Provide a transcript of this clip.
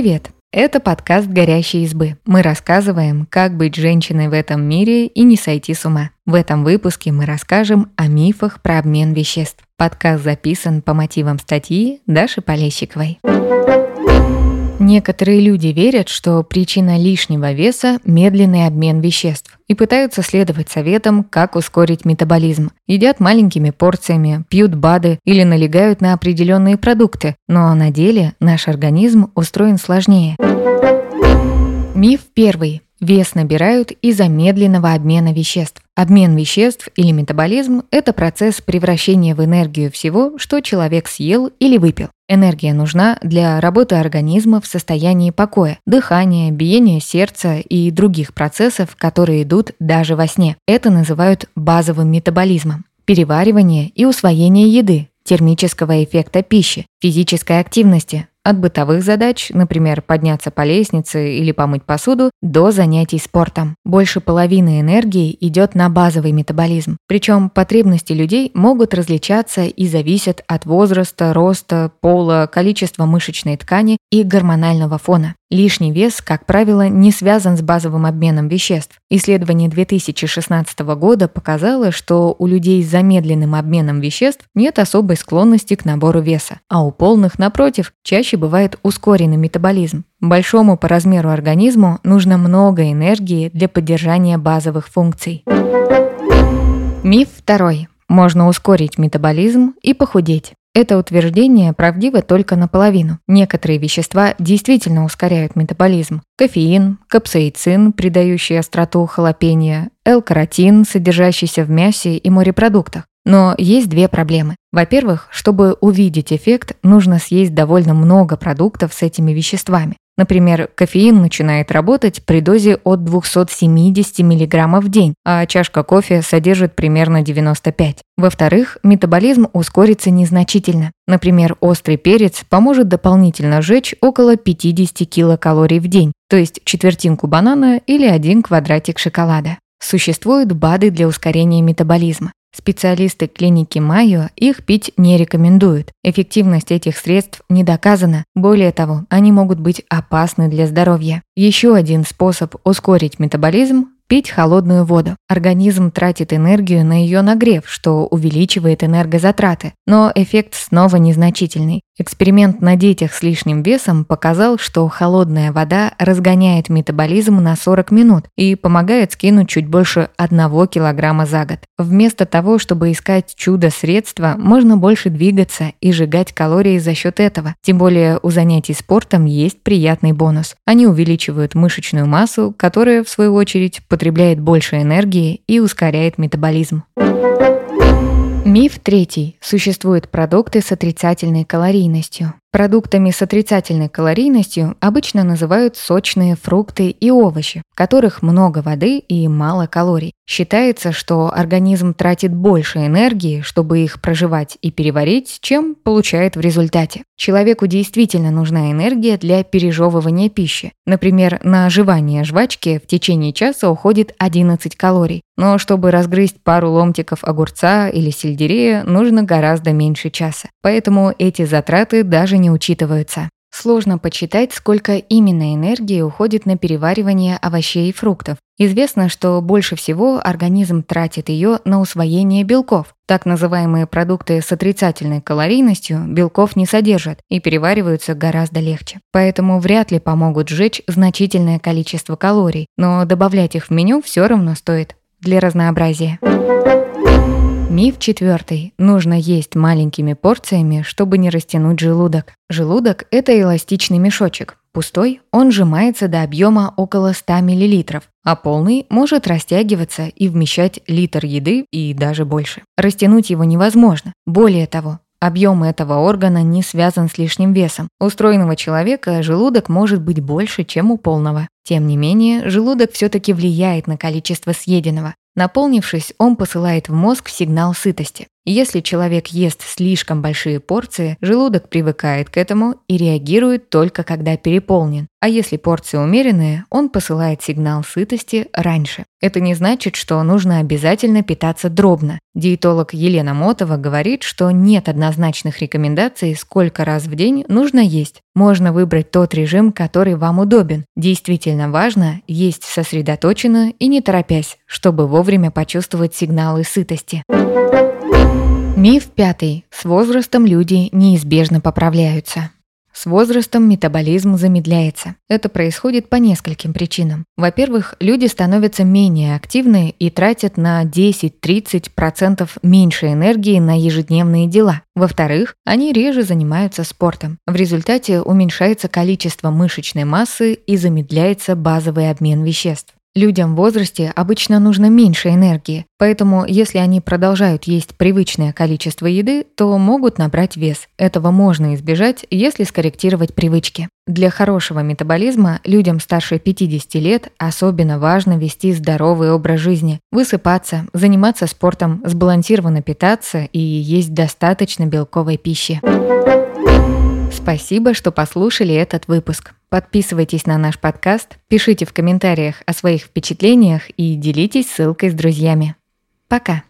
Привет! Это подкаст «Горящие избы». Мы рассказываем, как быть женщиной в этом мире и не сойти с ума. В этом выпуске мы расскажем о мифах про обмен веществ. Подкаст записан по мотивам статьи Даши Полещиковой. Некоторые люди верят, что причина лишнего веса – медленный обмен веществ и пытаются следовать советам, как ускорить метаболизм. Едят маленькими порциями, пьют БАДы или налегают на определенные продукты, но на деле наш организм устроен сложнее. Миф первый. Вес набирают из-за медленного обмена веществ. Обмен веществ или метаболизм – это процесс превращения в энергию всего, что человек съел или выпил. Энергия нужна для работы организма в состоянии покоя, дыхания, биения сердца и других процессов, которые идут даже во сне. Это называют базовым метаболизмом. Переваривание и усвоение еды, термического эффекта пищи, физической активности, от бытовых задач, например, подняться по лестнице или помыть посуду, до занятий спортом. Больше половины энергии идет на базовый метаболизм. Причем потребности людей могут различаться и зависят от возраста, роста, пола, количества мышечной ткани и гормонального фона. Лишний вес, как правило, не связан с базовым обменом веществ. Исследование 2016 года показало, что у людей с замедленным обменом веществ нет особой склонности к набору веса, а у полных, напротив, чаще бывает ускоренный метаболизм. Большому по размеру организму нужно много энергии для поддержания базовых функций. Миф второй. Можно ускорить метаболизм и похудеть. Это утверждение правдиво только наполовину. Некоторые вещества действительно ускоряют метаболизм. Кофеин, капсаицин, придающий остроту халапеньо, L-каротин, содержащийся в мясе и морепродуктах. Но есть две проблемы. Во-первых, чтобы увидеть эффект, нужно съесть довольно много продуктов с этими веществами. Например, кофеин начинает работать при дозе от 270 мг в день, а чашка кофе содержит примерно 95. Во-вторых, метаболизм ускорится незначительно. Например, острый перец поможет дополнительно сжечь около 50 килокалорий в день, то есть четвертинку банана или один квадратик шоколада. Существуют БАДы для ускорения метаболизма. Специалисты клиники Майо их пить не рекомендуют. Эффективность этих средств не доказана. Более того, они могут быть опасны для здоровья. Еще один способ ускорить метаболизм Пить холодную воду. Организм тратит энергию на ее нагрев, что увеличивает энергозатраты, но эффект снова незначительный. Эксперимент на детях с лишним весом показал, что холодная вода разгоняет метаболизм на 40 минут и помогает скинуть чуть больше 1 килограмма за год. Вместо того, чтобы искать чудо-средства, можно больше двигаться и сжигать калории за счет этого. Тем более у занятий спортом есть приятный бонус. Они увеличивают мышечную массу, которая, в свою очередь, потребляет больше энергии и ускоряет метаболизм. Миф третий. Существуют продукты с отрицательной калорийностью. Продуктами с отрицательной калорийностью обычно называют сочные фрукты и овощи, в которых много воды и мало калорий. Считается, что организм тратит больше энергии, чтобы их проживать и переварить, чем получает в результате. Человеку действительно нужна энергия для пережевывания пищи. Например, на жевание жвачки в течение часа уходит 11 калорий, но чтобы разгрызть пару ломтиков огурца или сельдерея, нужно гораздо меньше часа. Поэтому эти затраты даже не учитываются. Сложно подсчитать, сколько именно энергии уходит на переваривание овощей и фруктов. Известно, что больше всего организм тратит ее на усвоение белков. Так называемые продукты с отрицательной калорийностью белков не содержат и перевариваются гораздо легче. Поэтому вряд ли помогут сжечь значительное количество калорий, но добавлять их в меню все равно стоит для разнообразия. Миф четвертый. Нужно есть маленькими порциями, чтобы не растянуть желудок. Желудок – это эластичный мешочек. Пустой он сжимается до объема около 100 мл, а полный может растягиваться и вмещать литр еды и даже больше. Растянуть его невозможно. Более того, Объем этого органа не связан с лишним весом. У стройного человека желудок может быть больше, чем у полного. Тем не менее, желудок все-таки влияет на количество съеденного. Наполнившись, он посылает в мозг сигнал сытости. Если человек ест слишком большие порции, желудок привыкает к этому и реагирует только когда переполнен. А если порции умеренные, он посылает сигнал сытости раньше. Это не значит, что нужно обязательно питаться дробно. Диетолог Елена Мотова говорит, что нет однозначных рекомендаций, сколько раз в день нужно есть. Можно выбрать тот режим, который вам удобен. Действительно важно есть сосредоточенно и не торопясь, чтобы вовремя почувствовать сигналы сытости. Миф пятый. С возрастом люди неизбежно поправляются. С возрастом метаболизм замедляется. Это происходит по нескольким причинам. Во-первых, люди становятся менее активны и тратят на 10-30% меньше энергии на ежедневные дела. Во-вторых, они реже занимаются спортом. В результате уменьшается количество мышечной массы и замедляется базовый обмен веществ. Людям в возрасте обычно нужно меньше энергии, поэтому если они продолжают есть привычное количество еды, то могут набрать вес. Этого можно избежать, если скорректировать привычки. Для хорошего метаболизма людям старше 50 лет особенно важно вести здоровый образ жизни, высыпаться, заниматься спортом, сбалансированно питаться и есть достаточно белковой пищи. Спасибо, что послушали этот выпуск. Подписывайтесь на наш подкаст, пишите в комментариях о своих впечатлениях и делитесь ссылкой с друзьями. Пока!